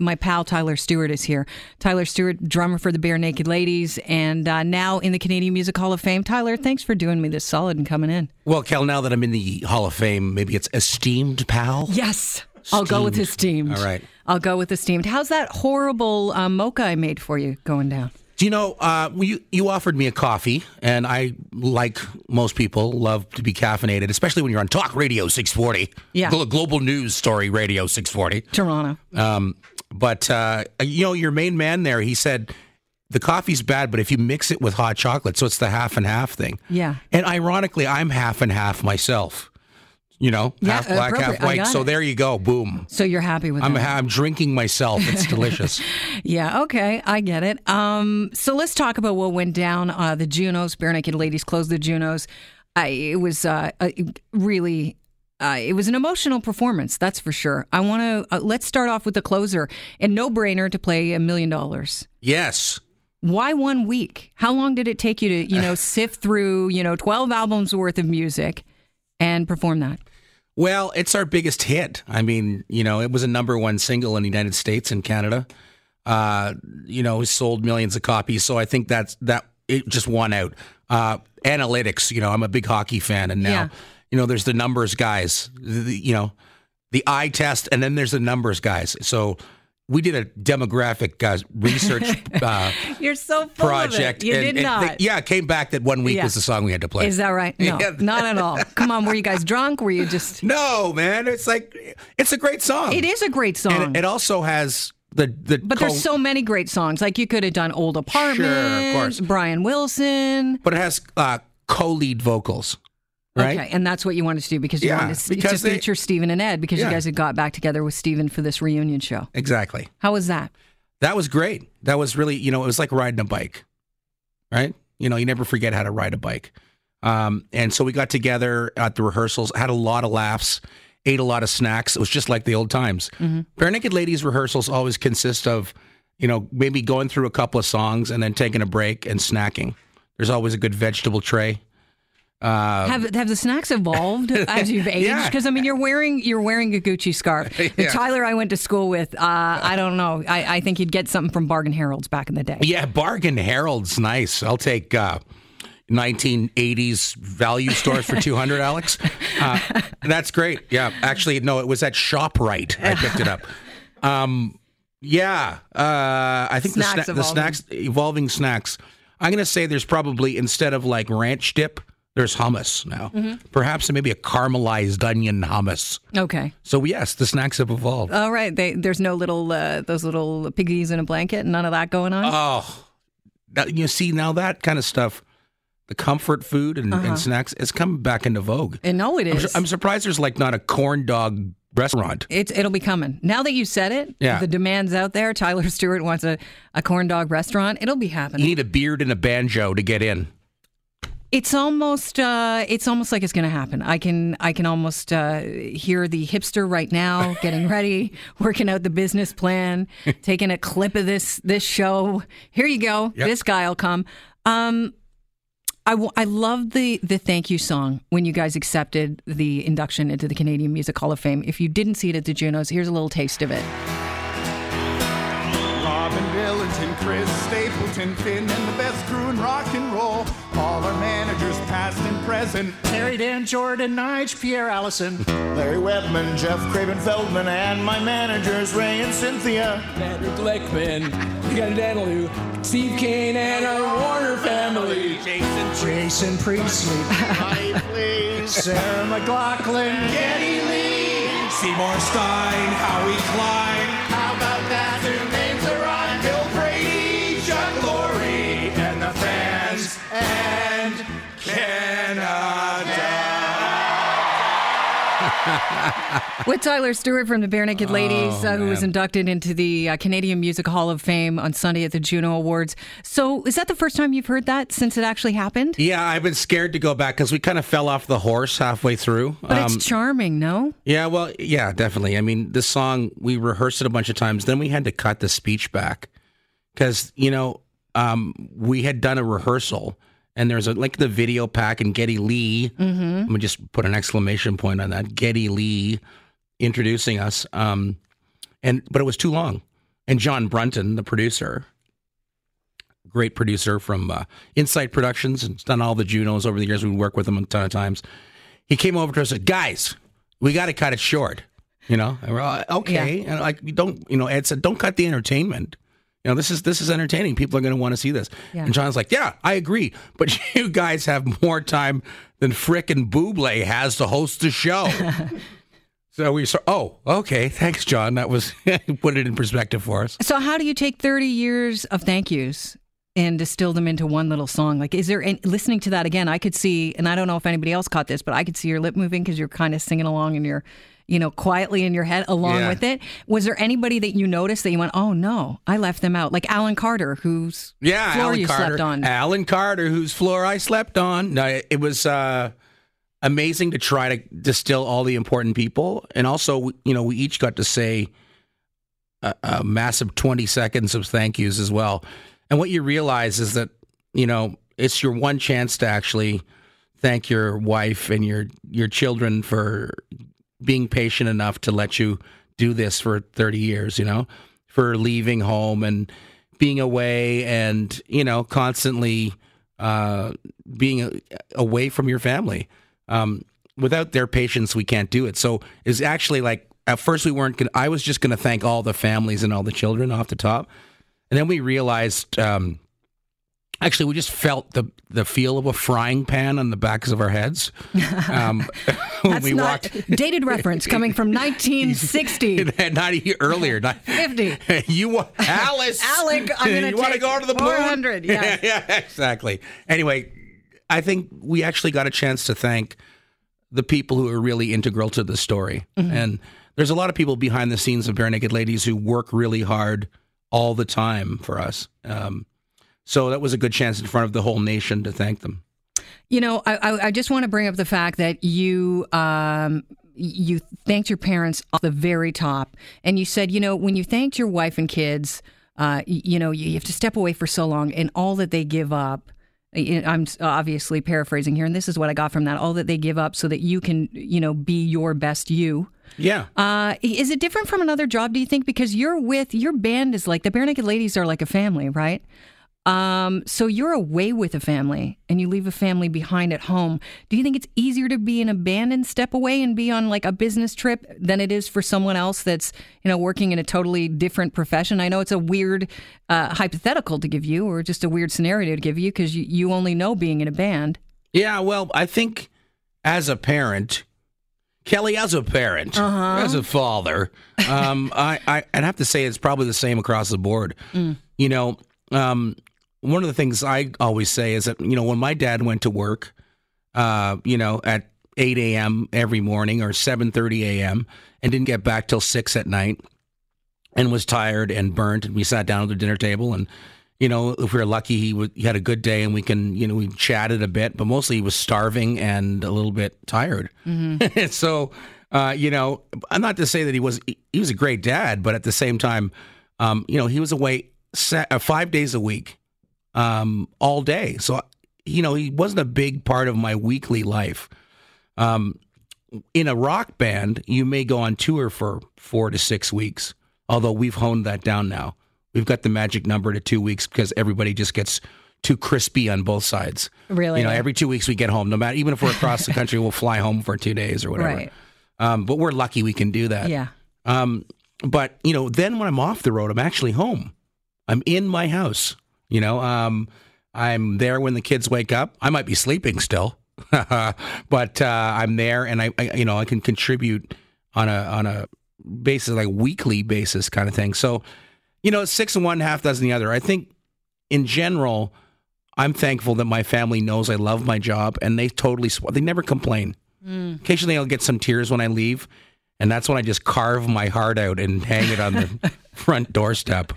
my pal Tyler Stewart is here. Tyler Stewart, drummer for the Barenaked Ladies, and uh, now in the Canadian Music Hall of Fame. Tyler, thanks for doing me this solid and coming in. Well, Kel, now that I'm in the Hall of Fame, maybe it's esteemed pal. Yes, I'll go with esteemed. All right. I'll go with esteemed. How's that horrible uh, mocha I made for you going down? Do you know, uh, you, you offered me a coffee, and I, like most people, love to be caffeinated, especially when you're on Talk Radio 640. Yeah. Glo- Global News Story Radio 640. Toronto. Um, but, uh, you know, your main man there, he said, the coffee's bad, but if you mix it with hot chocolate, so it's the half and half thing. Yeah. And ironically, I'm half and half myself. You know, Yeah, half black, half white. So it. there you go. Boom. So you're happy with I'm, that? I'm drinking myself. It's delicious. Yeah, okay, I get it. Um, so let's talk about what went down. Uh, the Junos, Barenaked Ladies closed the Junos. I, it was uh, really. Uh, it was an emotional performance, that's for sure. I want to uh, let's start off with the closer and no brainer to play a million dollars. yes. Why one week? How long did it take you to you know sift through you know twelve albums worth of music and perform that? Well, it's our biggest hit. I mean, you know, it was a number one single in the United States and Canada. Uh, you know, it sold millions of copies. So I think that's that it just won out. Uh, analytics, you know, I'm a big hockey fan, and now, Yeah. you know, there's the numbers guys, the- you know, the eye test, and then there's the numbers guys. So we did a demographic uh, research uh, You're so full project. Of it. You and- did and not. they- yeah, it came back that one week Yeah. was the song we had to play. Is that right? No, Yeah. not at all. Come on, were you guys drunk? Were you just? no, man, it's like it's a great song. It is a great song. And it also has the the. But co- there's so many great songs. Like you could have done Old Apartment, course. Brian Wilson. but it has uh, co-lead vocals, right? Okay, and that's what you wanted to do because you Yeah, wanted to, to they- feature Stephen and Ed because you guys had got back together with Stephen for this reunion show. Exactly. How was that? That was great. That was really, you know, it was like riding a bike, right? You know, you never forget how to ride a bike. Um, and so we got together at the rehearsals, had a lot of laughs, ate a lot of snacks. It was just like the old times. Barenaked Ladies rehearsals always consist of, you know, maybe going through a couple of songs and then taking a break and snacking. There's always a good vegetable tray. Uh, have have the snacks evolved as you've aged? Yeah. Because I mean, you're wearing you're wearing a Gucci scarf. The Yeah. Tyler I went to school with, uh, I don't know. I, I think you'd get something from Bargain Harold's back in the day. Yeah, Bargain Harold's nice. I'll take uh, 1980s value stores for 200, Alex. Uh, that's great. Yeah, actually, no, it was at ShopRite. I picked it up. Um, yeah, uh, I think Snacks the, sna- the snacks, evolving snacks. I'm going to say there's probably, instead of like ranch dip, there's hummus now. Mm-hmm. Perhaps maybe a caramelized onion hummus. Okay. So, yes, the snacks have evolved. All right. They, there's no little uh, those little piggies in a blanket. None of that going on. Oh, now, you see now that kind of stuff, the comfort food and, and snacks is coming back into vogue. and no, it I'm, is. su- I'm surprised there's like not a corn dog restaurant. It's it'll be coming. Now that you said it, Yeah. the demand's out there. Tyler Stewart wants a, a corn dog restaurant. It'll be happening. You need a beard and a banjo to get in. It's almost uh, it's almost like it's going to happen. I can I can almost uh, hear the hipster right now getting ready, working out the business plan, taking a clip of this this show. Here you go. Yep. This guy will come. Um, I, w- I love the the thank you song when you guys accepted the induction into the Canadian Music Hall of Fame. If you didn't see it at the Junos, here's a little taste of it. Robin Billington, Chris Stapleton, Finn, and the best crew in rock and roll. All our managers, past and present. Terry Dan Jordan, Nige, Pierre Allison. Larry Webman, Jeff Craven Feldman, and my managers, Ray and Cynthia. Patrick Glickman, Ken Danilou, Steve Kane, and our Warner family. Jason Jason Priestley. Tree, please. Sarah McLachlan. Geddy Lee. Seymour Stein, Howie Klein, With Tyler Stewart from the Barenaked Ladies, uh, who was inducted into the uh, Canadian Music Hall of Fame on Sunday at the Juno Awards. So, is that the first time you've heard that since it actually happened? Yeah, I've been scared to go back because we kind of fell off the horse halfway through. But Um, it's charming, no? yeah, well, yeah, definitely. I mean, this song we rehearsed it a bunch of times. Then we had to cut the speech back because you know um, we had done a rehearsal and there's a like the video pack and Geddy Lee. Mm-hmm. Let me just put an exclamation point on that. Geddy Lee introducing us. Um, and but it was too long. and John Brunton, the producer, great producer from uh, Insight Productions, and done all the Junos over the years. We work with him a ton of times. He came over to us and said, "Guys, we got to cut it short." You know, and we're all, okay, and like you don't, you know, Ed said, "Don't cut the entertainment." You know, this is this is entertaining. People are going to want to see this. Yeah. And John's like, "Yeah, I agree, but you guys have more time than frickin' Buble has to host the show." so we saw. Oh, okay. Thanks, John. That was put it in perspective for us. So, how do you take 30 years of thank yous and distill them into one little song? Like, is there, any, listening to that again, I could see, and I don't know if anybody else caught this, but I could see your lip moving because you're kind of singing along and you're, you know, quietly in your head along Yeah. with it. Was there anybody that you noticed that you went, oh no, I left them out? Like Alan Carter, whose Yeah, floor Alan you Carter. slept on. Alan Carter, whose floor I slept on. No, it was uh, amazing to try to distill all the important people, and also, you know, we each got to say a, a massive twenty seconds of thank yous as well. And what you realize is that you know it's your one chance to actually thank your wife and your your children for being patient enough to let you do this for 30 years, you know, for leaving home and being away and, you know, constantly uh, being away from your family. Um, without their patience, we can't do it. So it's actually like, at first we weren't to, I was just going to thank all the families and all the children off the top. And then we realized, um, actually, we just felt the, the feel of a frying pan on the backs of our heads. Um, when That's we not walked. dated reference coming from 1960. not a year earlier. Not, 50. you want Alice? Alec, I'm gonna you want to go to the moon? 400, yeah. yeah, exactly. Anyway, I think we actually got a chance to thank the people who are really integral to the story, Mm-hmm. and there's a lot of people behind the scenes of Barenaked Ladies who work really hard all the time for us. Um, so that was a good chance in front of the whole nation to thank them. You know, I, I, just want to bring up the fact that you um, you thanked your parents off the very top, and you said, you know, when you thanked your wife and kids, uh, you know, you, you have to step away for so long, and all that they give up. I'm obviously paraphrasing here, and this is what I got from that: all that they give up so that you can, you know, be your best you. Yeah. Uh, is it different from another job? Do you think because you're with your band is like the Barenaked Ladies are like a family, right? Um, so you're away with a family and you leave a family behind at home. Do you think it's easier to be an abandoned step away and be on like a business trip than it is for someone else that's you know working in a totally different profession? I know it's a weird uh, hypothetical to give you, or just a weird scenario to give you because you, you only know being in a band. Yeah, well, I think as a parent, Kelly, as a parent, as a father, um, I, I, I'd have to say it's probably the same across the board. You know, um, one of the things I always say is that, you know, when my dad went to work, uh, you know, at 8 a.m. every morning or 7.30 a.m. and didn't get back till 6 at night and was tired and burnt and we sat down at the dinner table and you know if we were lucky he, would, he had a good day and we can you know we chatted a bit but mostly he was starving and a little bit tired so uh, you know i'm not to say that he was he was a great dad but at the same time um, you know he was away uh, five days a week um, all day so you know he wasn't a big part of my weekly life um, in a rock band, you may go on tour for four to six weeks. Although we've honed that down now. We've got the magic number to two weeks because everybody just gets too crispy on both sides. Really? You know, every two weeks we get home. No matter, even if we're across the country, we'll fly home for two days or whatever. Right. Um, but we're lucky we can do that. Yeah. Um, but you know, then when I'm off the road, I'm actually home. I'm in my house. You know, um, I'm there when the kids wake up. I might be sleeping still, but uh, I'm there, and I, I, you know, I can contribute on a on a basis like weekly basis kind of thing. So, you know, six and one, half dozen the other. I think in general, I'm thankful that my family knows I love my job, and they totally they never complain. Occasionally, I'll get some tears when I leave, and that's when I just carve my heart out and hang it on the front doorstep.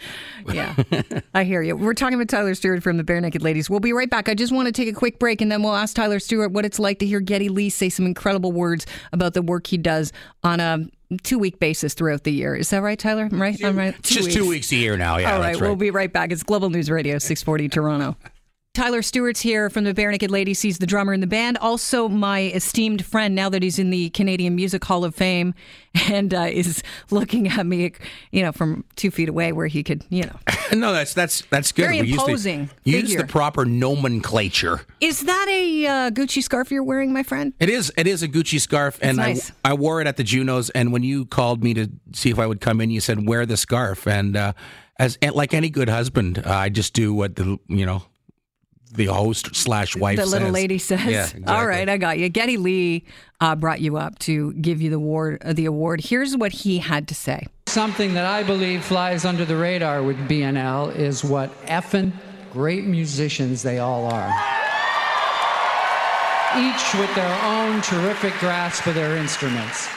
Yeah, I hear you. We're talking about Tyler Stewart from the Barenaked Ladies. We'll be right back. I just want to take a quick break and then we'll ask Tyler Stewart what it's like to hear Geddy Lee say some incredible words about the work he does on a two week basis throughout the year. Is that right, Tyler? I'm right? I'm right. It's just two weeks a year now. Yeah, All right, right. we'll be right back. It's Global News Radio, 640 Toronto. Tyler Stewart's here from the Barenaked Ladies. He's the drummer in the band. Also, my esteemed friend now that he's in the Canadian Music Hall of Fame and uh, is looking at me, you know, from two feet away where he could, you know. no, that's that's that's good. Very We use the- imposing Use the proper nomenclature. Is that a uh, Gucci scarf you're wearing, my friend? It is. It is a Gucci scarf, and nice. I I wore it at the Junos. And when you called me to see if I would come in, you said wear the scarf. And uh, as and like any good husband, uh, I just do what the you know the host slash wife. the little says. lady says. Yeah, exactly. right, I got you. Geddy Lee uh, brought you up to give you the award. Uh, the award. Here's what he had to say. Something that I believe flies under the radar with BNL is what effing great musicians they all are. Each with their own terrific grasp of their instruments.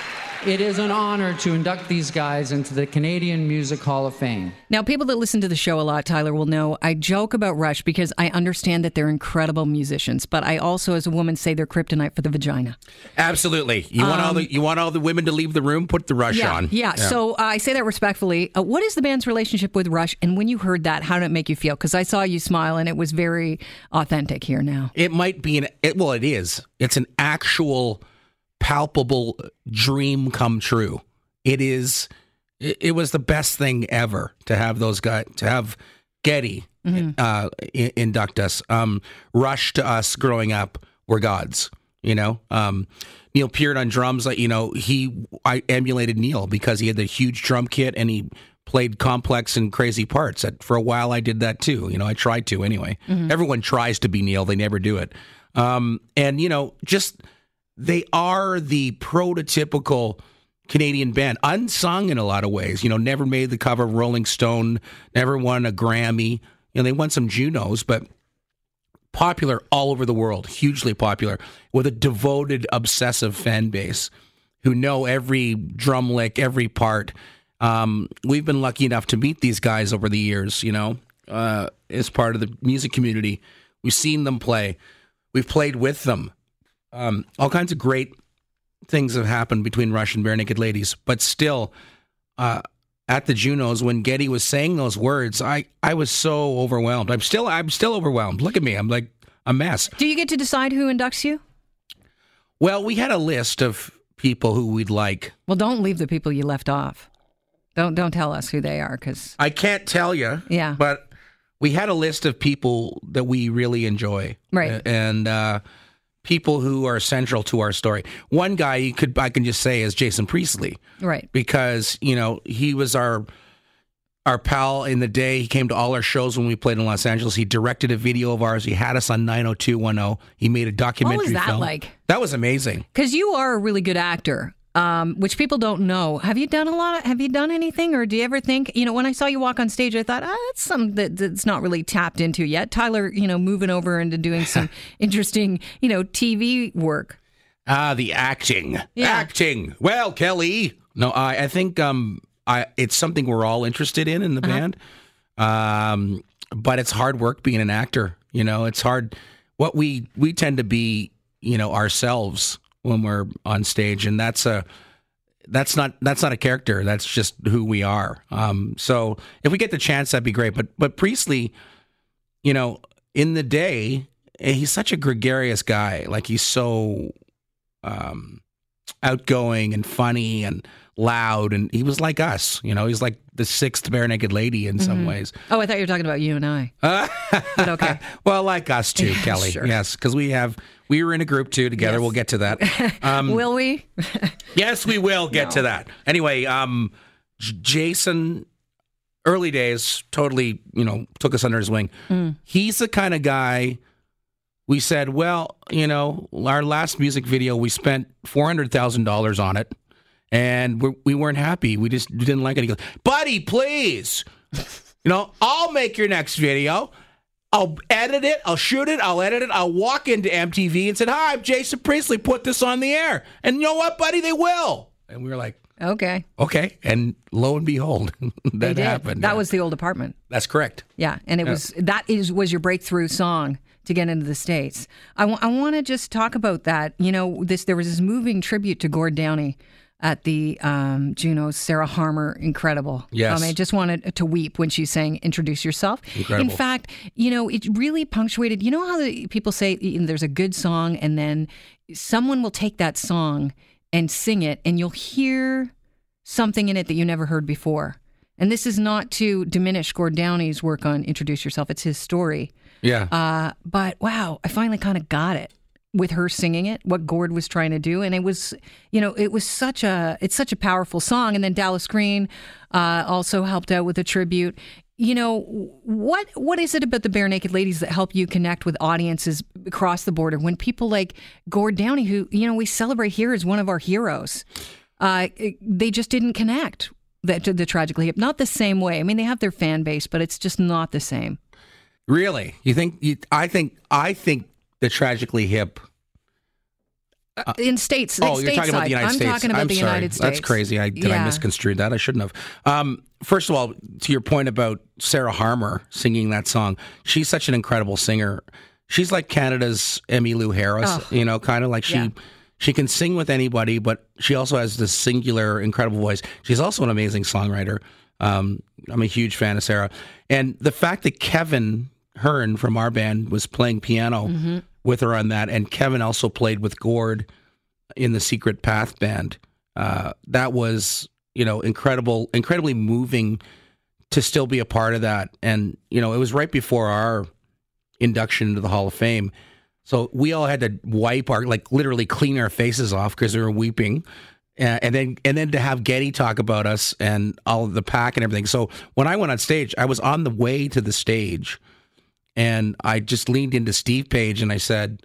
It is an honor to induct these guys into the Canadian Music Hall of Fame. Now, people that listen to the show a lot, Tyler, will know I joke about Rush because I understand that they're incredible musicians, but I also, as a woman, say they're kryptonite for the vagina. Absolutely. You want all the you want all the women to leave the room. Put the rush Um, Yeah, on. yeah. So uh, I say that respectfully. Uh, what is the band's relationship with Rush? And when you heard that, how did it make you feel? Because I saw you smile, and it was very authentic here now. It might be an it, well, it is. It's an actual palpable dream come true. It is. It, was the best thing ever to have those guys to have Geddy uh, i- induct us. Um, Rush to us growing up were gods. You know, um, Neil Peart on drums. Like you know, he I emulated Neil because he had the huge drum kit and he played complex and crazy parts. For a while I did that too. You know, I tried to anyway. Everyone tries to be Neil, they never do it. Um, and you know, just they are the prototypical Canadian band, unsung in a lot of ways. You know, never made the cover of Rolling Stone, never won a Grammy. You know, they won some Junos, but popular all over the world, hugely popular, with a devoted, obsessive fan base who know every drum lick, every part. Um, we've been lucky enough to meet these guys over the years, you know, uh, as part of the music community. We've seen them play, we've played with them. Um, all kinds of great things have happened between Rush and Barenaked Ladies, but still, uh, at the Junos when Geddy was saying those words, I, I was so overwhelmed. I'm still I'm still overwhelmed. Look at me. I'm like a mess. Do you get to decide who inducts you? Well, we had a list of people who we'd like. Well, don't leave the people you left off. Don't don't tell us who they are, because I can't tell you. Yeah. But we had a list of people that we really enjoy. Right. And uh, people who are central to our story. One guy you could I can just say is Jason Priestley. right. because you know he was our our pal in the day. He came to all our shows when we played in Los Angeles. He directed a video of ours. He had us on 90210. He made a documentary that film. like? That was amazing. Because you are a really good actor, um, which people don't know. Have you done a lot? Of, have you done anything, or do you ever think? You know, when I saw you walk on stage, I thought, ah, that's something that, that's not really tapped into yet. Tyler, you know, moving over into doing some interesting, you know, TV work. Ah, the acting, Yeah. acting. Well, Kelly, no, I, I think um, I it's something we're all interested in in the band. Um, but it's hard work being an actor. You know, it's hard. What we we tend to be, you know, ourselves when we're on stage, and that's a that's not that's not a character. That's just who we are. Um, so if we get the chance, that'd be great. But but Priestley, you know, in the day, he's such a gregarious guy. Like he's so um, outgoing and funny and loud, and he was like us. You know, he's like the sixth bare naked lady in some mm-hmm. ways. Oh, I thought you were talking about you and I. but okay. Well, like us too, Kelly. sure. Yes, because we have we were in a group too together. Yes. We'll get to that. Um, will we? Yes, we will get to that. Anyway, um, J- Jason, early days, totally, you know, took us under his wing. Mm. He's the kind of guy. We said, well, you know, our last music video, we spent four hundred thousand dollars on it, and we're, we weren't happy. We just didn't like it. He goes, buddy, please, you know, I'll make your next video. I'll edit it. I'll shoot it. I'll edit it. I'll walk into MTV and said, "Hi, I'm Jason Priestley. Put this on the air." And you know what, buddy? They will. And we were like, Okay. "Okay." And lo and behold, that happened. That was the old apartment. that's correct. Yeah, and it was that is was your breakthrough song to get into the states. I want to just talk about that. You know, this there was this moving tribute to Gord Downie at the um, Junos. Sarah Harmer, incredible. Yes. Um, I just wanted to weep when she's saying "Introduce yourself." Incredible. In fact, you know, it really punctuated. You know how the, people say you know, there's a good song, and then someone will take that song and sing it, and you'll hear something in it that you never heard before. And this is not to diminish Gord Downie's work on Introduce Yourself. It's his story. Yeah. Uh, but wow, I finally kind of got it with her singing it, what Gord was trying to do, and it was, you know, it was such a, it's such a powerful song. And then Dallas Green uh, also helped out with a tribute. You know, what what is it about the Barenaked Ladies that help you connect with audiences across the border? When people like Gord Downie, who you know we celebrate here as one of our heroes, uh, they just didn't connect the, to the tragically hip. Not the same way. I mean, they have their fan base, but it's just not the same. Really? You think? You, I think. I think the tragically hip. in states. Oh, you're talking about the. United I'm States. talking about I'm the sorry. United States. That's crazy. I, did Yeah. I misconstrued that? I shouldn't have. Um, first of all, to your point about Sarah Harmer singing that song, she's such an incredible singer. She's like Canada's Emmylou Harris. Oh. You know, kind of like she. Yeah. She can sing with anybody, but she also has this singular, incredible voice. She's also an amazing songwriter. Um, I'm a huge fan of Sarah, and the fact that Kevin Hearn from our band was playing piano Mm-hmm. with her on that, and Kevin also played with Gord in the Secret Path band. Uh, that was, you know, incredible, incredibly moving to still be a part of that. And, you know, it was right before our induction into the Hall of Fame. So we all had to wipe our, like, literally clean our faces off because we were weeping. Uh, and then, and then to have Geddy talk about us and all of the pack and everything. So when I went on stage, I was on the way to the stage, and I just leaned into Steve Page and I said,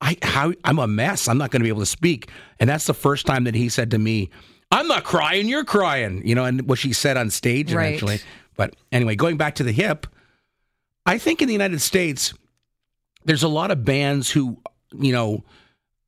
I how I'm a mess. I'm not going to be able to speak. And that's the first time that he said to me, "I'm not crying. You're crying." You know, and what she said on stage Right. eventually. But anyway, going back to the hip, I think in the United States, there's a lot of bands who you know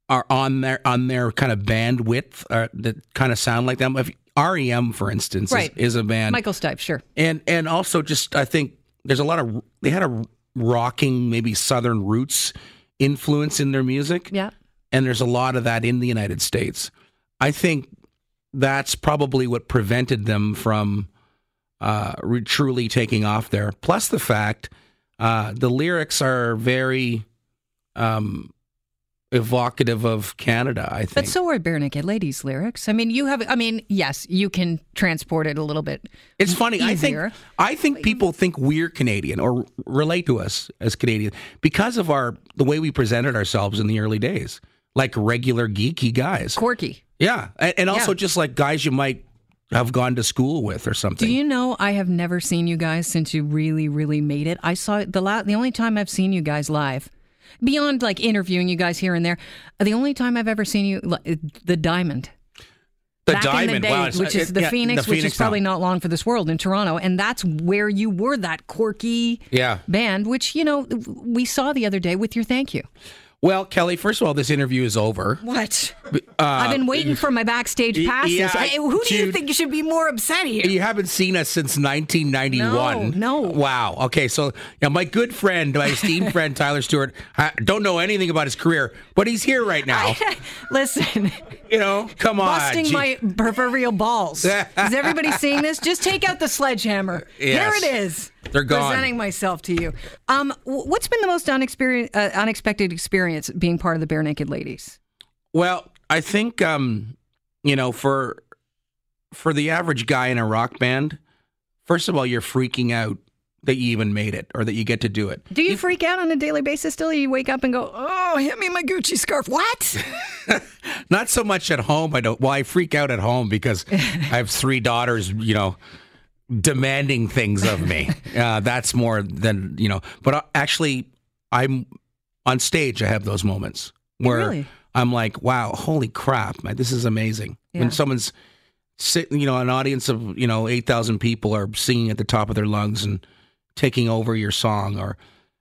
are on their on their kind of bandwidth uh, that kind of sound like them. If REM, for instance, is- is, a band, Michael Stipe, sure. and and also just I think there's a lot of they had a rocking maybe southern roots influence in their music Yeah. and there's a lot of that in the United States. I think that's probably what prevented them from uh, re- truly taking off there. Plus the fact uh, the lyrics are very um, evocative of Canada. I think. But so are Barenaked Ladies lyrics. I mean, you have, I mean, yes, you can transport it a little bit. It's funny. I think. I think people think we're Canadian or relate to us as Canadian because of our the way we presented ourselves in the early days, like regular geeky guys. Quirky. Yeah, and, and also Yeah. just like guys you might have gone to school with or something. Do you know I have never seen you guys since you really, really made it? I saw the la- the only time I've seen you guys live, beyond like interviewing you guys here and there, uh, the only time I've ever seen you, uh, the Diamond. the back diamond, in the day, wow, which is it- the yeah, Phoenix, the which is probably now. not long for this world in Toronto, and that's where you were that quirky Yeah. band, which you know we saw the other day with your thank you. Well, Kelly, first of all, this interview is over. What? Uh, I've been waiting for my backstage passes. yeah, who do you dude. think should be more upset here? You haven't seen us since 1991. No, no. Wow. Okay, so yeah, my good friend, my esteemed friend Tyler Stewart, I don't know anything about his career, but he's here right now. Listen, you know, come on. busting gee. my proverbial balls. Is everybody seeing this? Just take out the sledgehammer. Yes. Here it is. They're gone. Presenting myself to you. Um, what's been the most unexperi- uh, unexpected experience being part of the Barenaked Ladies? Well, I think um, you know, for for the average guy in a rock band, first of all, you're freaking out that you even made it or that you get to do it. Do you freak out on a daily basis still? You wake up and go, oh, hit me my Gucci scarf. What? Not so much at home. I don't. Well, I freak out at home because I have three daughters. You know, demanding things of me. uh, that's more than you know. But uh, actually, I'm on stage. I have those moments where Really? I'm like, "Wow, holy crap, man, this is amazing." Yeah. When someone's sitting, you know, an audience of you know eight thousand people are singing at the top of their lungs and taking over your song, or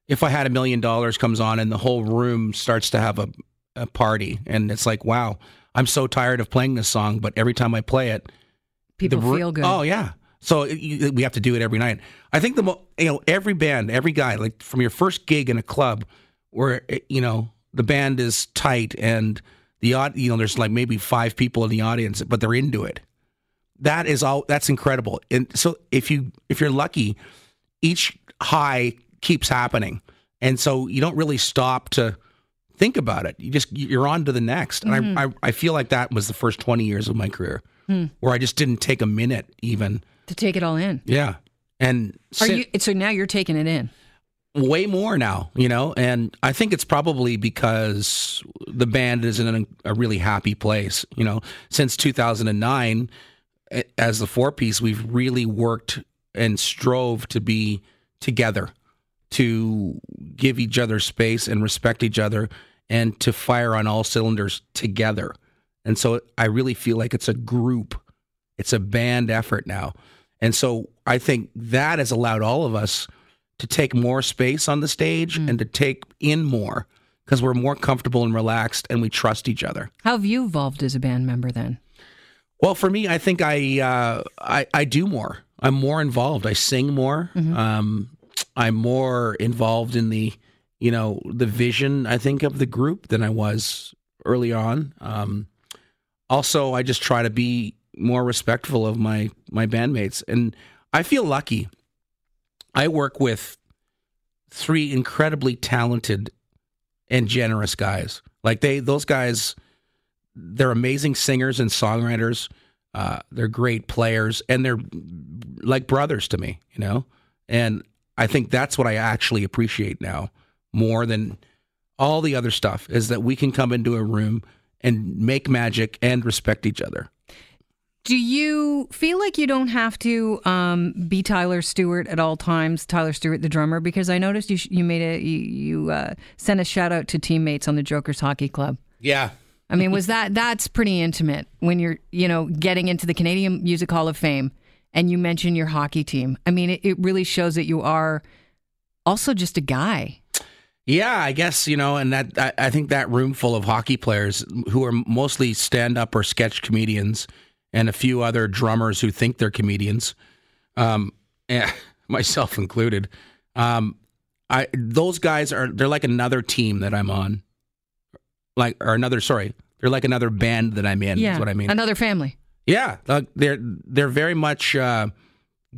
if I had a million dollars comes on and the whole room starts to have a, a party, and it's like, wow, I'm so tired of playing this song, but every time I play it, People the feel good. Oh yeah. So it- we have to do it every night. I think the mo- you know every band, every guy, like from your first gig in a club, where eh, you know the band is tight and The odd, you know, there's like maybe five people in the audience, but they're into it. That is all. That's incredible. And so if you if you're lucky, each high keeps happening, and so you don't really stop to think about it. You just you're on to the next. And I, I I feel like that was the first 20 years of my career, where I just didn't take a minute even. To take it all in. Yeah, and Are sit- you? So now you're taking it in. way more now, you know, and I think it's probably because the band is in a, a really happy place, you know. Since 2009, as the four piece, we've really worked and strove to be together, to give each other space and respect each other, and to fire on all cylinders together. And so I really feel like it's a group, it's a band effort now. And so I think that has allowed all of us to take more space on the stage and to take in more because we're more comfortable and relaxed and we trust each other. How have you evolved as a band member then? Well, for me, I think I uh, I, I do more. I'm more involved. I sing more. Um, I'm more involved in the you know the vision. I think of the group than I was early on. Um, also, I just try to be more respectful of my my bandmates, and I feel lucky. I work with three incredibly talented and generous guys. Like they, those guys, they're amazing singers and songwriters. Uh, they're great players, and they're like brothers to me, you know. And I think that's what I actually appreciate now more than all the other stuff is that we can come into a room and make magic and respect each other. Do you feel like you don't have to um, be Tyler Stewart at all times? Tyler Stewart, the drummer, because I noticed you sh- you made a you, you uh, sent a shout out to teammates on the Jokers Hockey Club. Yeah, I mean, was that that's pretty intimate when you're you know getting into the Canadian Music Hall of Fame and you mention your hockey team? I mean, it, it really shows that you are also just a guy. Yeah, I guess you know, and that I, I think that room full of hockey players who are mostly stand-up or sketch comedians, and a few other drummers who think they're comedians, um, myself included. Um, I those guys are they're like another team that I'm on, like or another sorry, they're like another band that I'm in. yeah, is what I mean. Another family. Yeah, like, they're they're very much uh,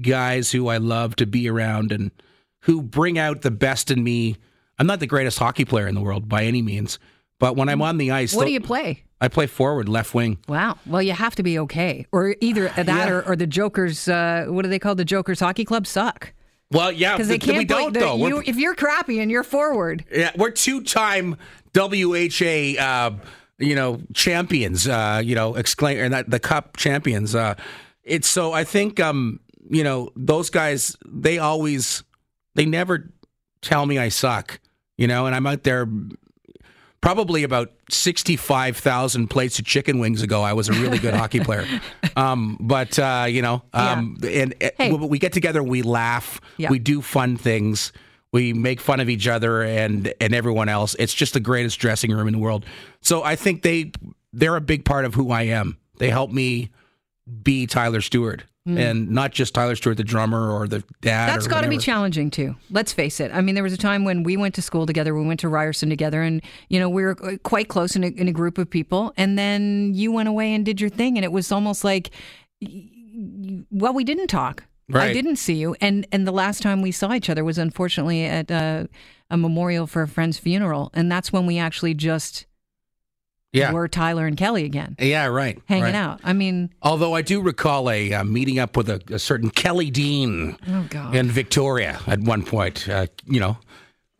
guys who I love to be around and who bring out the best in me. I'm not the greatest hockey player in the world by any means, but when I'm on the ice, What do you play? I play forward, left wing. Wow. Well, you have to be okay, or either that Yeah. or, or the Jokers. Uh, what do they call the Jokers Hockey Club? Suck Well, yeah, because they can't. We play- don't the- though. you- if you're crappy and you're forward, yeah, we're two-time WHA, uh, you know, champions. Uh, you know, exclaim and that the Cup champions. Uh, it's so I think um, you know those guys. They always, they never tell me I suck. You know, and I'm out there. Probably about sixty-five thousand plates of chicken wings ago, I was a really good hockey player. Um, but uh, you know, um, and, and Hey. we get together, we laugh, Yeah. we do fun things we make fun of each other and and everyone else it's just the greatest dressing room in the world so i think they they're a big part of who i am they help me be tyler stewart and not just tyler stewart the drummer or the dad that's got to be challenging too. Let's face it. I mean, there was a time when we went to school together. We went to Ryerson together, and you know we were quite close in a, in a group of people. And then you went away and did your thing, and it was almost like, well, we didn't talk. I didn't see you, and and the last time we saw each other was unfortunately at uh, a memorial for a friend's funeral, and that's when we actually just yeah were Tyler and Kelly again, yeah right hanging right. out. I mean, although i do recall a uh, meeting up with a, a certain kelly dean oh god, in victoria at one point uh, you know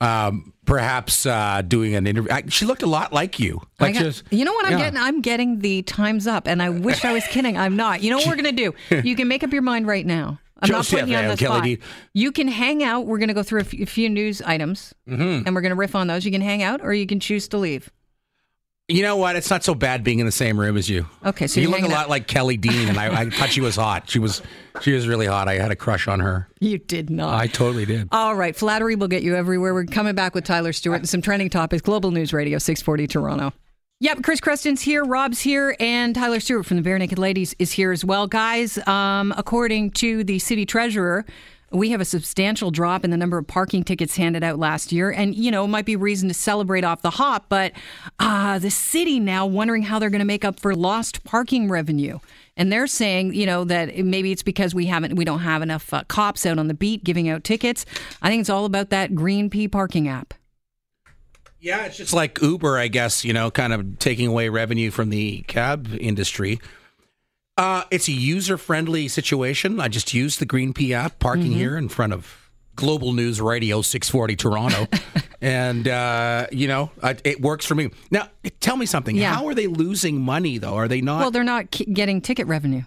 um, perhaps uh, doing an interview I, she looked a lot like you like got- just you know what I'm yeah. getting? I'm getting the times up, and I wish I was kidding. I'm not. You know what we're gonna do? You can make up your mind right now. I'm Joseph not putting you on the Kelly spot. You can hang out. We're gonna go through a few, a few news items, Mm-hmm. and we're gonna riff on those. You can hang out, or you can choose to leave. You know what? It's not so bad being in the same room as you. Okay, so you look a lot like Kelly Dean, and I, I thought she was hot. She was, she was really hot. I had a crush on her. You did not. I totally did. All right, flattery will get you everywhere. We're coming back with Tyler Stewart and some trending topics. Global News Radio, 640 Toronto. Yep, Chris Creston's here, Rob's here, and Tyler Stewart from the Barenaked Ladies is here as well. Guys, um, according to the city treasurer, We have a substantial drop in the number of parking tickets handed out last year. And, you know, it might be reason to celebrate off the hop, but uh, the city now wondering how they're going to make up for lost parking revenue. And they're saying, you know, that maybe it's because we haven't, we don't have enough uh, cops out on the beat giving out tickets. I think it's all about that Green P parking app. Yeah, it's just like Uber, I guess, you know, kind of taking away revenue from the cab industry. Uh, it's a user friendly situation. I just used the Green P app, parking here in front of Global News Radio 640 Toronto. and, uh, you know, I, it works for me. Now, tell me something. Yeah. How are they losing money, though? Are they not? Well, they're not ki- getting ticket revenue.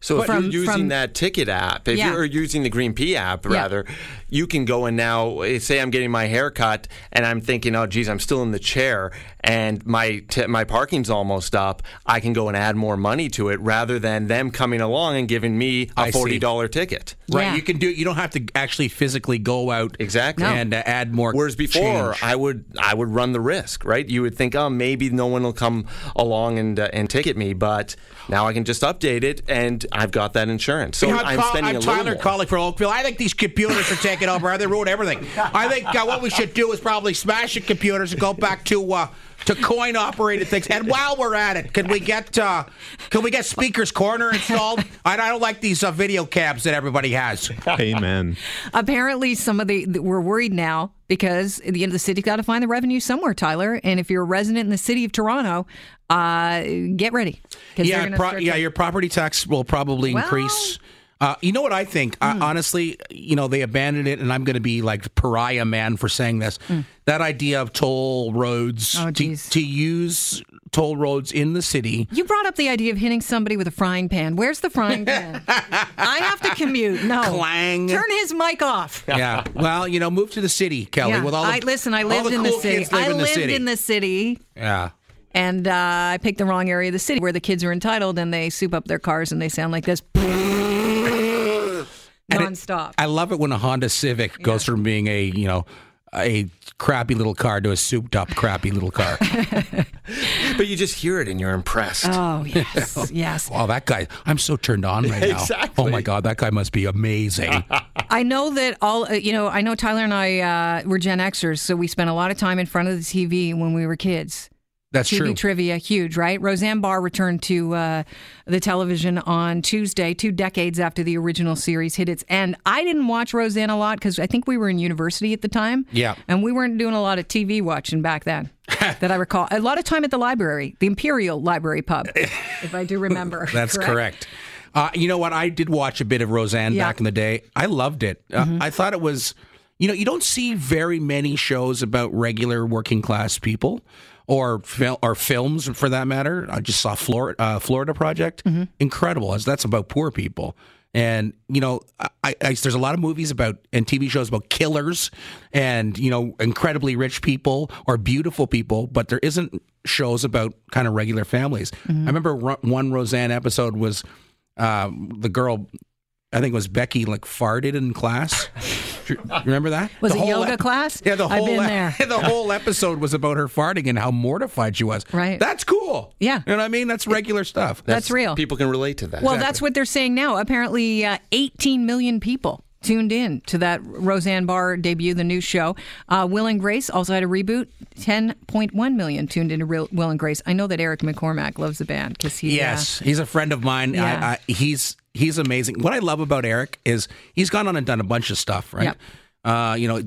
So if From- you're using from- that ticket app, if Yeah. you're using the Green P app, Yeah. rather, you can go and now eh, say I'm getting my hair cut and I'm thinking, oh, geez, I'm still in the chair and my t- my parking's almost up. I can go and add more money to it rather than them coming along and giving me a I see. forty dollar ticket. right. Yeah. You can do. You don't have to actually physically go out Exactly. No. and uh, add more. Whereas before, change. I would I would run the risk, right? You would think, oh, maybe no one will come along and uh, and ticket me, but now I can just update it, and I've got that insurance. So You know, I'm Col- spending I'm a little Tyler more. calling for Oakville. I think these computers are taking over. They ruin everything. I think uh, what we should do is probably smash the computers and go back to uh, to coin operated things. And while we're at it, can we get uh, can we get Speaker's Corner installed? I, I don't like these uh, video cabs that everybody has. Amen. Apparently, some of the we're worried now because at the end of the city's got to find the revenue somewhere, Tyler. And if you're a resident in the city of Toronto, uh, get ready. Yeah, pro- yeah, to- your property tax will probably Well- increase. Uh, you know what I think? Uh, honestly, you know they abandoned it, and I'm going to be like pariah man for saying this. That idea of toll roads Oh, to, to use toll roads in the city. You brought up the idea of hitting somebody with a frying pan. Where's the frying pan? I have to commute. No. Clang. Turn his mic off. Yeah. Well, you know, move to the city, Kelly. Yeah. With all the, I listen. I lived the in cool the city. I in the lived city. in the city, Yeah. and uh, I picked the wrong area of the city where the kids are entitled, and they soup up their cars and they sound like this And it- nonstop. I love it when a Honda Civic goes from being a you know a crappy little car to a souped up crappy little car. But you just hear it and you're impressed. oh yes, yes. wow, that guy! I'm so turned on right now. Exactly. Oh my god, that guy must be amazing. I know that all uh, you know. I know Tyler and I uh, were Gen Xers, so we spent a lot of time in front of the TV when we were kids. That's TV true. trivia, huge, right? Roseanne Barr returned to uh, the television on Tuesday, two decades after the original series hit its end. I didn't watch Roseanne a lot because I think we were in university at the time. Yeah. And we weren't doing a lot of TV watching back then that I recall. A lot of time at the library, the Imperial Library Pub, if I do remember. That's correct. Uh, you know what? I did watch a bit of Roseanne Yeah. back in the day. I loved it. Uh, I thought it was, you know, you don't see very many shows about regular working class people or fil- or films for that matter. I just saw Florida, uh, Florida Project. Incredible. As that's about poor people. And you know, I, I, there's a lot of movies about and TV shows about killers and you know incredibly rich people or beautiful people, but there isn't shows about kind of regular families. I remember one Roseanne episode was um, the girl, I think it was Becky, like farted in class. Do you remember that? Was The it whole yoga class? Yeah, the I've whole been e- there. the whole episode was about her farting and how mortified she was. Right. That's cool. Yeah. You know what I mean? That's regular stuff. That's real. People can relate to that. Well, that's what they're saying now. Apparently, uh, 18 million people tuned in to that Roseanne Barr debut, the new show. Uh, Will and Grace also had a reboot. 10.1 million tuned into Real- Will and Grace. I know that Eric McCormack loves the band because he. uh, Yes, he's a friend of mine. Yeah. I, I, he's he's amazing. What I love about Eric is he's gone on and done a bunch of stuff, right? Yep. Uh, you know,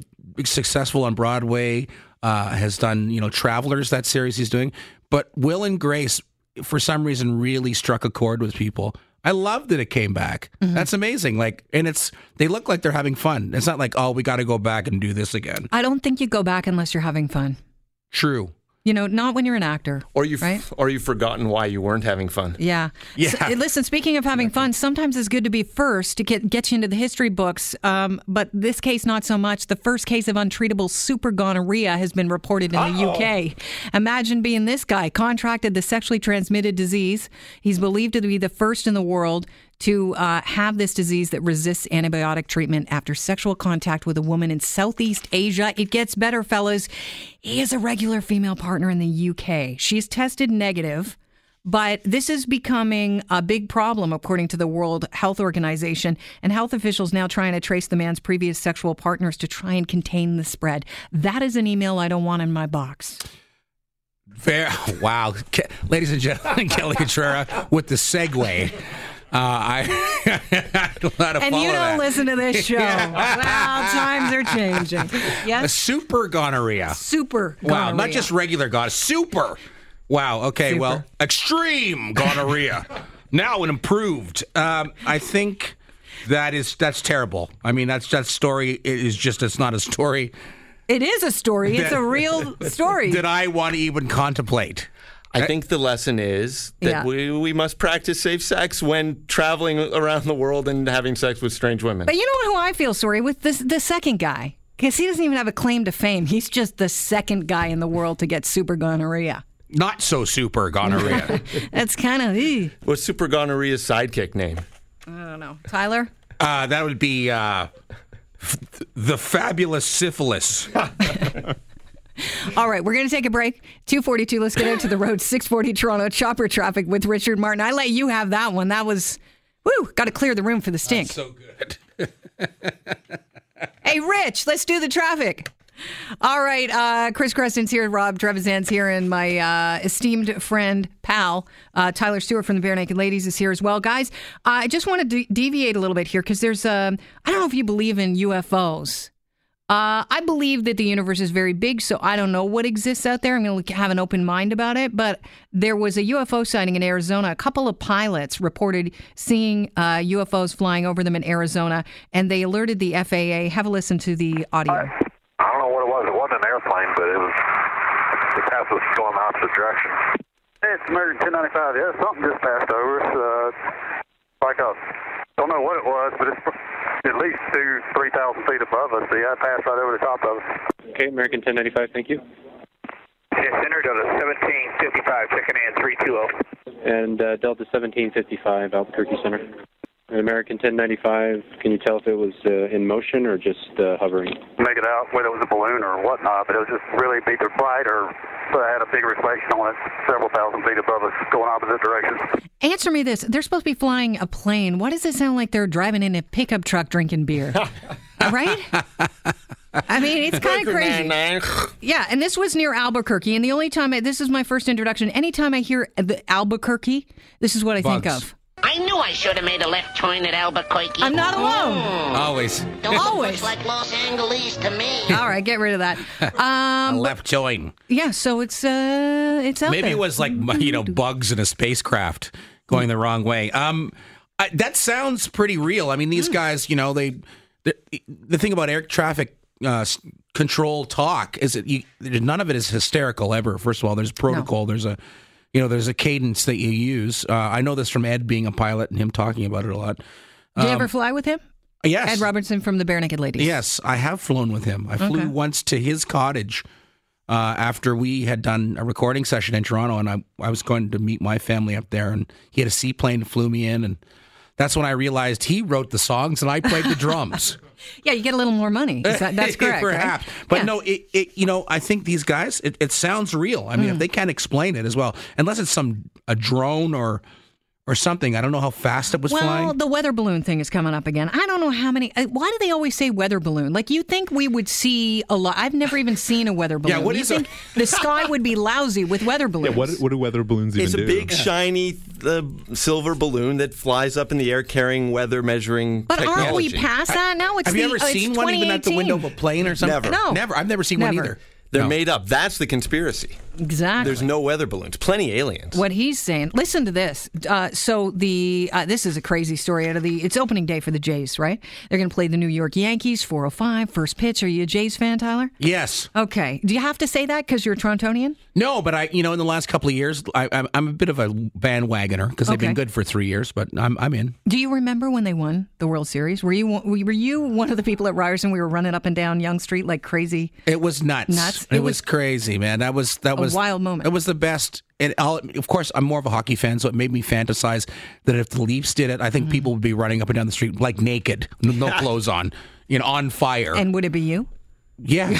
successful on Broadway. Uh, has done you know Travelers that series he's doing, but Will and Grace for some reason really struck a chord with people. I love that it came back. Mm-hmm. That's amazing. Like, and it's they look like they're having fun. It's not like oh we got to go back and do this again. I don't think you go back unless you're having fun. True. You know, not when you're an actor. or you've right? or you've forgotten why you weren't having fun. Yeah. Yeah. So, listen, speaking of having fun, sometimes it's good to be first to get get you into the history books. Um, but this case, not so much. The first case of untreatable super gonorrhea has been reported in the UK. Imagine being this guy, contracted the sexually transmitted disease. He's believed to be the first in the world to uh, have this disease that resists antibiotic treatment after sexual contact with a woman in Southeast Asia. It gets better, fellas. He has a regular female partner in the UK. She's tested negative But this is becoming a big problem, according to the World Health Organization. And health officials now trying to trace the man's previous sexual partners to try and contain the spread. That is an email I don't want in my box. Fair. Wow. Ladies and gentlemen, Kelly Cutrara with the segue. Uh, I, know how to And you don't that. listen to this show. wow, times are changing. A Yes, super gonorrhea. super. Wow, not just regular gonorrhea. Super. Wow. Okay. Super. Well, extreme gonorrhea. now an improved. Um, I think that is that's terrible. I mean, that's that story is just it's not a story It is a story. It's a real story. that I want to even contemplate. I think the lesson is that Yeah. we, we must practice safe sex when traveling around the world and having sex with strange women. But you know who I feel sorry with? This the second guy. Because he doesn't even have a claim to fame. He's just the second guy in the world to get super gonorrhea. Not so super gonorrhea. That's kind of, I What's Super Gonorrhea's sidekick name? I don't know. Tyler? uh, that would be uh, f- the fabulous syphilis. All right, we're going to take a break. 242, let's get out to the road. 640 Toronto, chopper traffic with Richard Martin. I let you have that one. That was, woo, got to clear the room for the stink. so good. Hey, Rich, let's do the traffic. All right, uh, Chris Creston's here, Rob Trevisan's here, and my uh, esteemed friend, pal, uh, Tyler Stewart from the Barenaked Ladies is here as well. Guys, I just want to de- deviate a little bit here because there's, um, I don't know if you believe in UFOs. Uh, I believe that the universe is very big, so I don't know what exists out there. I'm going to have an open mind about it. But there was a UFO sighting in Arizona. A couple of pilots reported seeing uh, UFOs flying over them in Arizona, and they alerted the FAA. Have a listen to the audio. I don't know what it was. It wasn't an airplane, but it was. The path was going the opposite direction. Hey, it's American 1095. Yeah, something just passed over us. Uh, like a. Don't know what it was, but it's at least two, three thousand feet above us. Yeah, it passed right over the top of us. Okay, American 1095, thank you. Yeah, center Delta 1755, checking in 320. And uh, Delta 1755, Albuquerque Center. American 1095, can you tell if it was uh, in motion or just uh, hovering? Make it out whether it was a balloon or whatnot, but it was just really either bright or uh, had a big reflection on it, several thousand feet above us, going opposite directions. Answer me this: They're supposed to be flying a plane. Why does it sound like they're driving in a pickup truck drinking beer? right? I mean, it's kind of crazy. Yeah, and this was near Albuquerque. And the only time I, this is my first introduction. Anytime I hear the Albuquerque, this is what I think of. I knew I should have made a left turn at Albuquerque. I'm not alone. Always Don't Always. much like Los Angeles to me. All right, get rid of that. a Um, left join. yeah, so it's uh, it's out Maybe there. it was like you know bugs in a spacecraft going the wrong way. Um, I, that sounds pretty real. I mean, these Hmm. guys, you know, they the, the thing about air traffic uh, control talk is that you, none of it is hysterical ever. First of all, there's protocol. There's a you know there's a cadence that you use. Uh, I know this from Ed being a pilot and him talking about it a lot. Did you ever fly with him? Yes, Ed Robertson from the Barenaked Ladies. Yes, I have flown with him. I flew Okay. once to his cottage uh, after we had done a recording session in Toronto, and I I was going to meet my family up there, and he had a seaplane that flew me in, and that's when I realized he wrote the songs and I played the drums. Yeah, you get a little more money. That, that's correct. right? Perhaps, but Yeah. no, it, it you know I think these guys it, it sounds real. I mean, Hmm. if they can't explain it as well, unless it's some a drone or or something. I don't know how fast it was Well, flying. Well, the weather balloon thing is coming up again. I don't know how many. uh, Why do they always say weather balloon? Like you think we would see a lot. I've never even seen a weather balloon. yeah, what do you is a- think the sky would be lousy with weather balloons? Yeah, what, what do weather balloons even It's a do? big, shiny uh, silver balloon that flies up in the air carrying weather measuring but technology. aren't we past that now? It's Have you the- ever uh, it's seen one even at the window of a 2018. plane or something? Never. No. never. I've never seen one either. They're No. made up. That's the conspiracy. Exactly. There's no weather balloons. Plenty aliens. What he's saying. Listen to this. Uh, so the uh, this is a crazy story out of the. It's opening day for the Jays, right? They're going to play the New York Yankees. 405 first pitch. Are you a Jays fan, Tyler? Yes. Okay. Do you have to say that because you're a Torontonian? No, but I, you know, in the last couple of years, I, I'm, I'm a bit of a bandwagoner because they've Okay. been good for three years. But I'm, I'm in. Do you remember when they won the World Series? Were you were you one of the people at Ryerson? We were running up and down Yonge Street like crazy. It was nuts. Nuts? It, It was, was crazy, man. That was that a was wild moment. It was the best. And of course, I'm more of a hockey fan, so it made me fantasize that if the Leafs did it, I Mm-hmm. think people would be running up and down the street like naked, no clothes on, you know, on fire. And would it be you yes,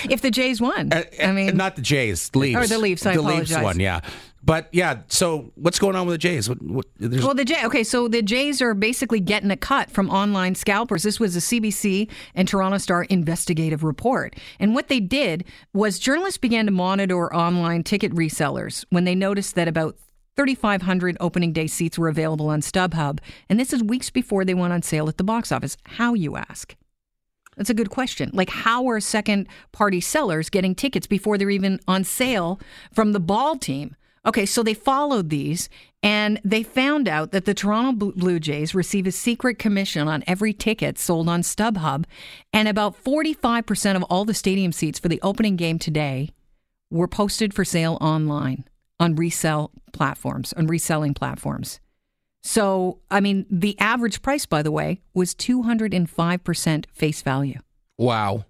if the Jays won? Uh, I mean, not the Jays, Leafs, Or the Leafs, I the Leafs apologize. one, yeah. But yeah, so what's going on with the Jays? What, what, Well, the J. Okay, so the Jays are basically getting a cut from online scalpers. This was a CBC and Toronto Star investigative report, and what they did was journalists began to monitor online ticket resellers when they noticed that about 3,500 opening day seats were available on StubHub, and this is weeks before they went on sale at the box office. How you ask? That's a good question. Like, how are second party sellers getting tickets before they're even on sale from the ball team? Okay, so they followed these and they found out that the Toronto Blue Jays receive a secret commission on every ticket sold on StubHub, and about 45% of all the stadium seats for the opening game today were posted for sale online on resell platforms, on reselling platforms. So, I mean, the average price, by the way, was 205% face value. Wow.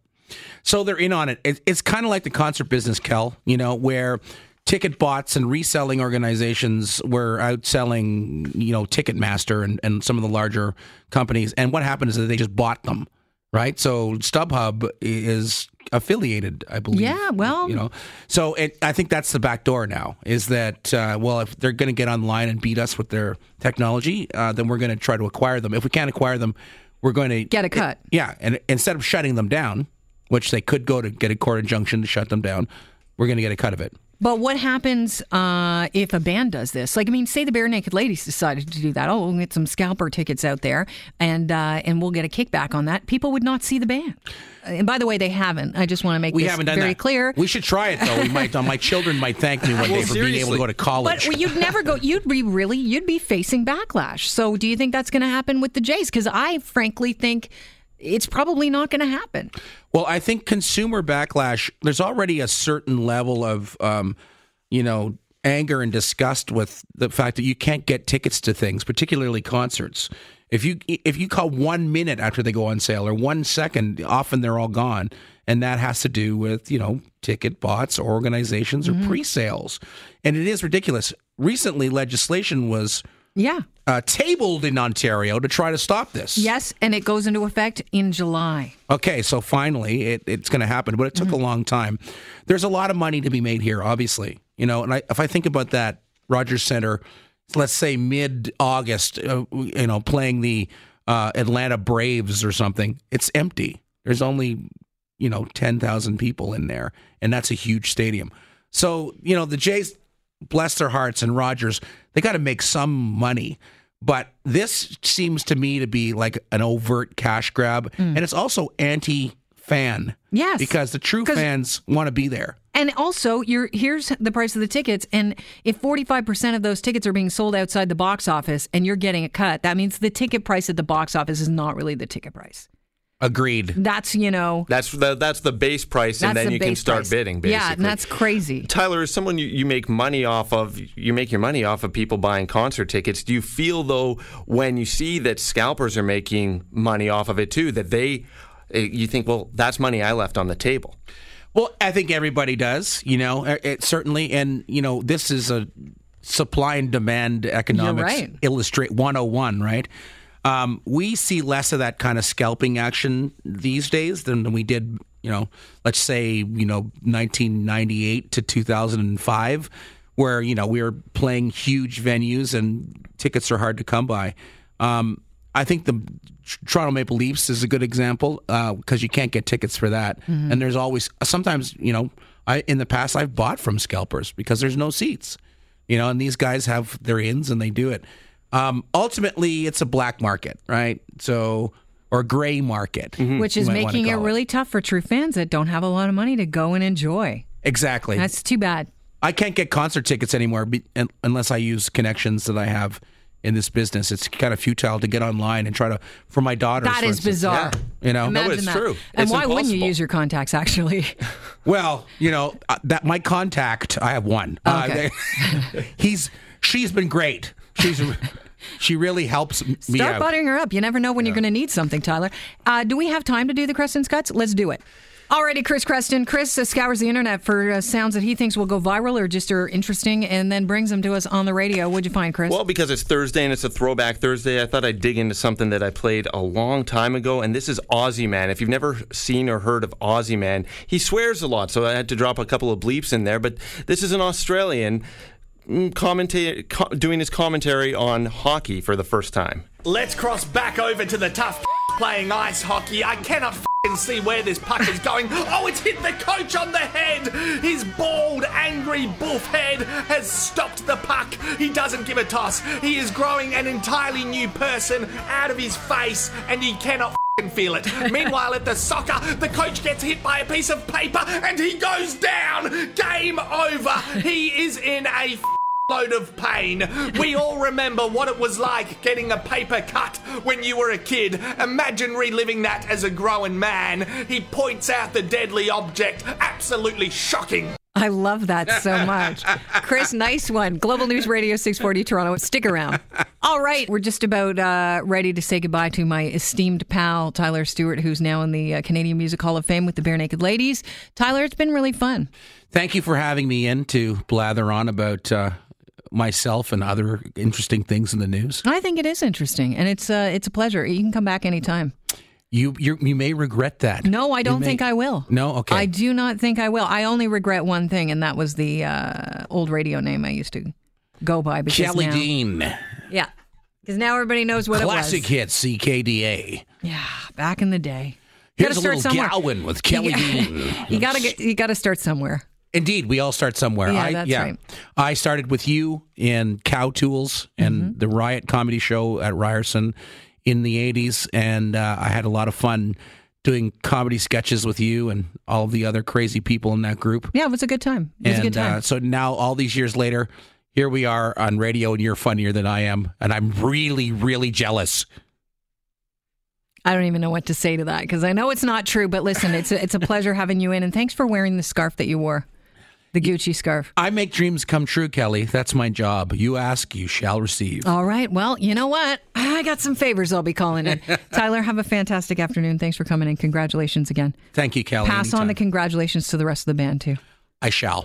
So they're in on it. it it's kind of like the concert business, Kel, you know, where ticket bots and reselling organizations were outselling, you know, Ticketmaster and, and some of the larger companies. And what happened is that they just bought them, right? So StubHub is affiliated, I believe. Yeah, well- you know, so it, I think that's the back door now is that, uh, well, if they're going to get online and beat us with their technology, uh, then we're going to try to acquire them. If we can't acquire them, we're going to Get a cut. yeah, and instead of shutting them down, which they could go to get a court injunction to shut them down, we're going to get a cut of it. But what happens uh, if a band does this? Like, I mean, say the Barenaked Ladies decided to do that. Oh, we'll get some scalper tickets out there, and uh, and we'll get a kickback on that. People would not see the band. And by the way, they haven't. I just want to make We this haven't done very that. clear. We should try it though. We might. Uh, my children might thank me one day Well, for being able to go to college. But you'd never go. You'd be really. You'd be facing backlash. So, do you think that's going to happen with the Jays? Because I frankly think it's probably not going to happen. Well, I think consumer backlash. There's already a certain level of, um, you know, anger and disgust with the fact that you can't get tickets to things, particularly concerts. If you if you call one minute after they go on sale or one second, often they're all gone, and that has to do with you know ticket bots, or organizations, or pre-sales, and it is ridiculous. Recently, legislation was Yeah. uh, tabled in Ontario to try to stop this. Yes, and it goes into effect in July. Okay, so finally it, it's going to happen, but it took a long time. There's a lot of money to be made here, obviously. You know, and I, if I think about that Rogers Center, let's say mid August, uh, you know, playing the uh, Atlanta Braves or something, it's empty. There's only you know ten thousand people in there, and that's a huge stadium. So you know the Jays, bless their hearts, and Rogers, they got to make some money. But this seems to me to be like an overt cash grab, mm. and it's also anti-fan. Yes. because the true fans want to be there. And also, you're here's the price of the tickets, and if 45% of those tickets are being sold outside the box office, and you're getting a cut, that means the ticket price at the box office is not really the ticket price. Agreed. That's you know, That's the that's the base price, that's and then the you can start price. bidding. Basically. Yeah, and that's crazy. Tyler, as someone you, you make money off of, you make your money off of people buying concert tickets. Do you feel though, when you see that scalpers are making money off of it too, that they, eh, you think, well, that's money I left on the table. Well, I think everybody does, you know, it, it certainly. And, you know, this is a supply and demand economics right. illustrate 101, right? Um, we see less of that kind of scalping action these days than we did, you know, let's say, you know, 1998 to 2005, where, you know, we were playing huge venues and tickets are hard to come by. Um, I think the Toronto Maple Leafs is a good example because you can't get tickets for that, and there's always sometimes you know I in the past I've bought from scalpers because there's no seats, you know, and these guys have their ins and they do it. Um, ultimately, it's a black market, right? So or gray market, Which is you might wanna making it call really tough for true fans that don't have a lot of money to go and enjoy. exactly. That's too bad. I can't get concert tickets anymore be, un, unless I use connections that I have in this business. It's kind of futile to get online and try to for my daughter. That is bizarre. You know, Imagine it's that. true. And It's why wouldn't you use your contacts? Actually, Well, you know uh, that my contact. I have one. Okay. Uh, he's she's been great. She's she really helps me start out. buttering her up. You never know when you're going to need something, Tyler. Uh, do we have time to do the Creston's cuts? Let's do it. Alrighty, Chris Creston. Chris uh, scours the internet for uh, sounds that he thinks will go viral or just are interesting, and then brings them to us on the radio. What'd you find, Chris? Well, because it's Thursday and it's a throwback Thursday, I thought I'd dig into something that I played a long time ago, and this is Aussie Man. If you've never seen or heard of Aussie Man, he swears a lot, so I had to drop a couple of bleeps in there. But this is an Australian mm, commentate, co- doing his commentary on hockey for the first time. Let's cross back over to the tough playing ice hockey. I cannot fing see where this puck is going. Oh, it's hit the coach on the head. His bald, angry buff head has stopped the puck. He doesn't give a toss. He is growing an entirely new person out of his face, and he cannot fing feel it. Meanwhile, at the soccer, the coach gets hit by a piece of paper and he goes down. Game over. He is in a load of pain. We all remember what it was like getting a paper cut when you were a kid. Imagine reliving that as a grown man. He points out the deadly object. Absolutely shocking. I love that so much. Chris, nice one. Global News Radio 640 Toronto. Stick around. All right. We're just about uh, ready to say goodbye to my esteemed pal, Tyler Stewart, who's now in the uh, Canadian Music Hall of Fame with the Barenaked Ladies. Tyler, it's been really fun. Thank you for having me in to blather on about uh, myself and other interesting things in the news. I think it is interesting, and it's uh, it's a pleasure. You can come back anytime. You you you may regret that. No, I don't may- think I will. No, okay. I do not think I will. I only regret one thing, and that was the uh, old radio name I used to go by. Because Kelly now, Dean, Yeah, because now everybody knows what classic it was. hits, CKDA. Yeah, back in the day. Here's Gotta a start little somewhere. Gowan with Kelly You- Dean. You gotta get. You gotta start somewhere. Indeed, we all start somewhere. Yeah, I, that's yeah. right. I started with you in Cow Tools and Mm-hmm. the Riot Comedy Show at Ryerson in the 80s. And uh, I had a lot of fun doing comedy sketches with you and all the other crazy people in that group. Yeah, it was a good time. It was a good time. Uh, so now, all these years later, here we are on radio, and you're funnier than I am. And I'm really, really jealous. I don't even know what to say to that because I know it's not true. But listen, it's a, it's a pleasure having you in, and thanks for wearing the scarf that you wore, the Gucci scarf. I make dreams come true, Kelly. That's my job. You ask, you shall receive. All right. Well, you know what? I got some favors I'll be calling in. Tyler, have a fantastic afternoon. Thanks for coming in. Congratulations again. Thank you, Kelly. Pass on the congratulations to the rest of the band too. I shall.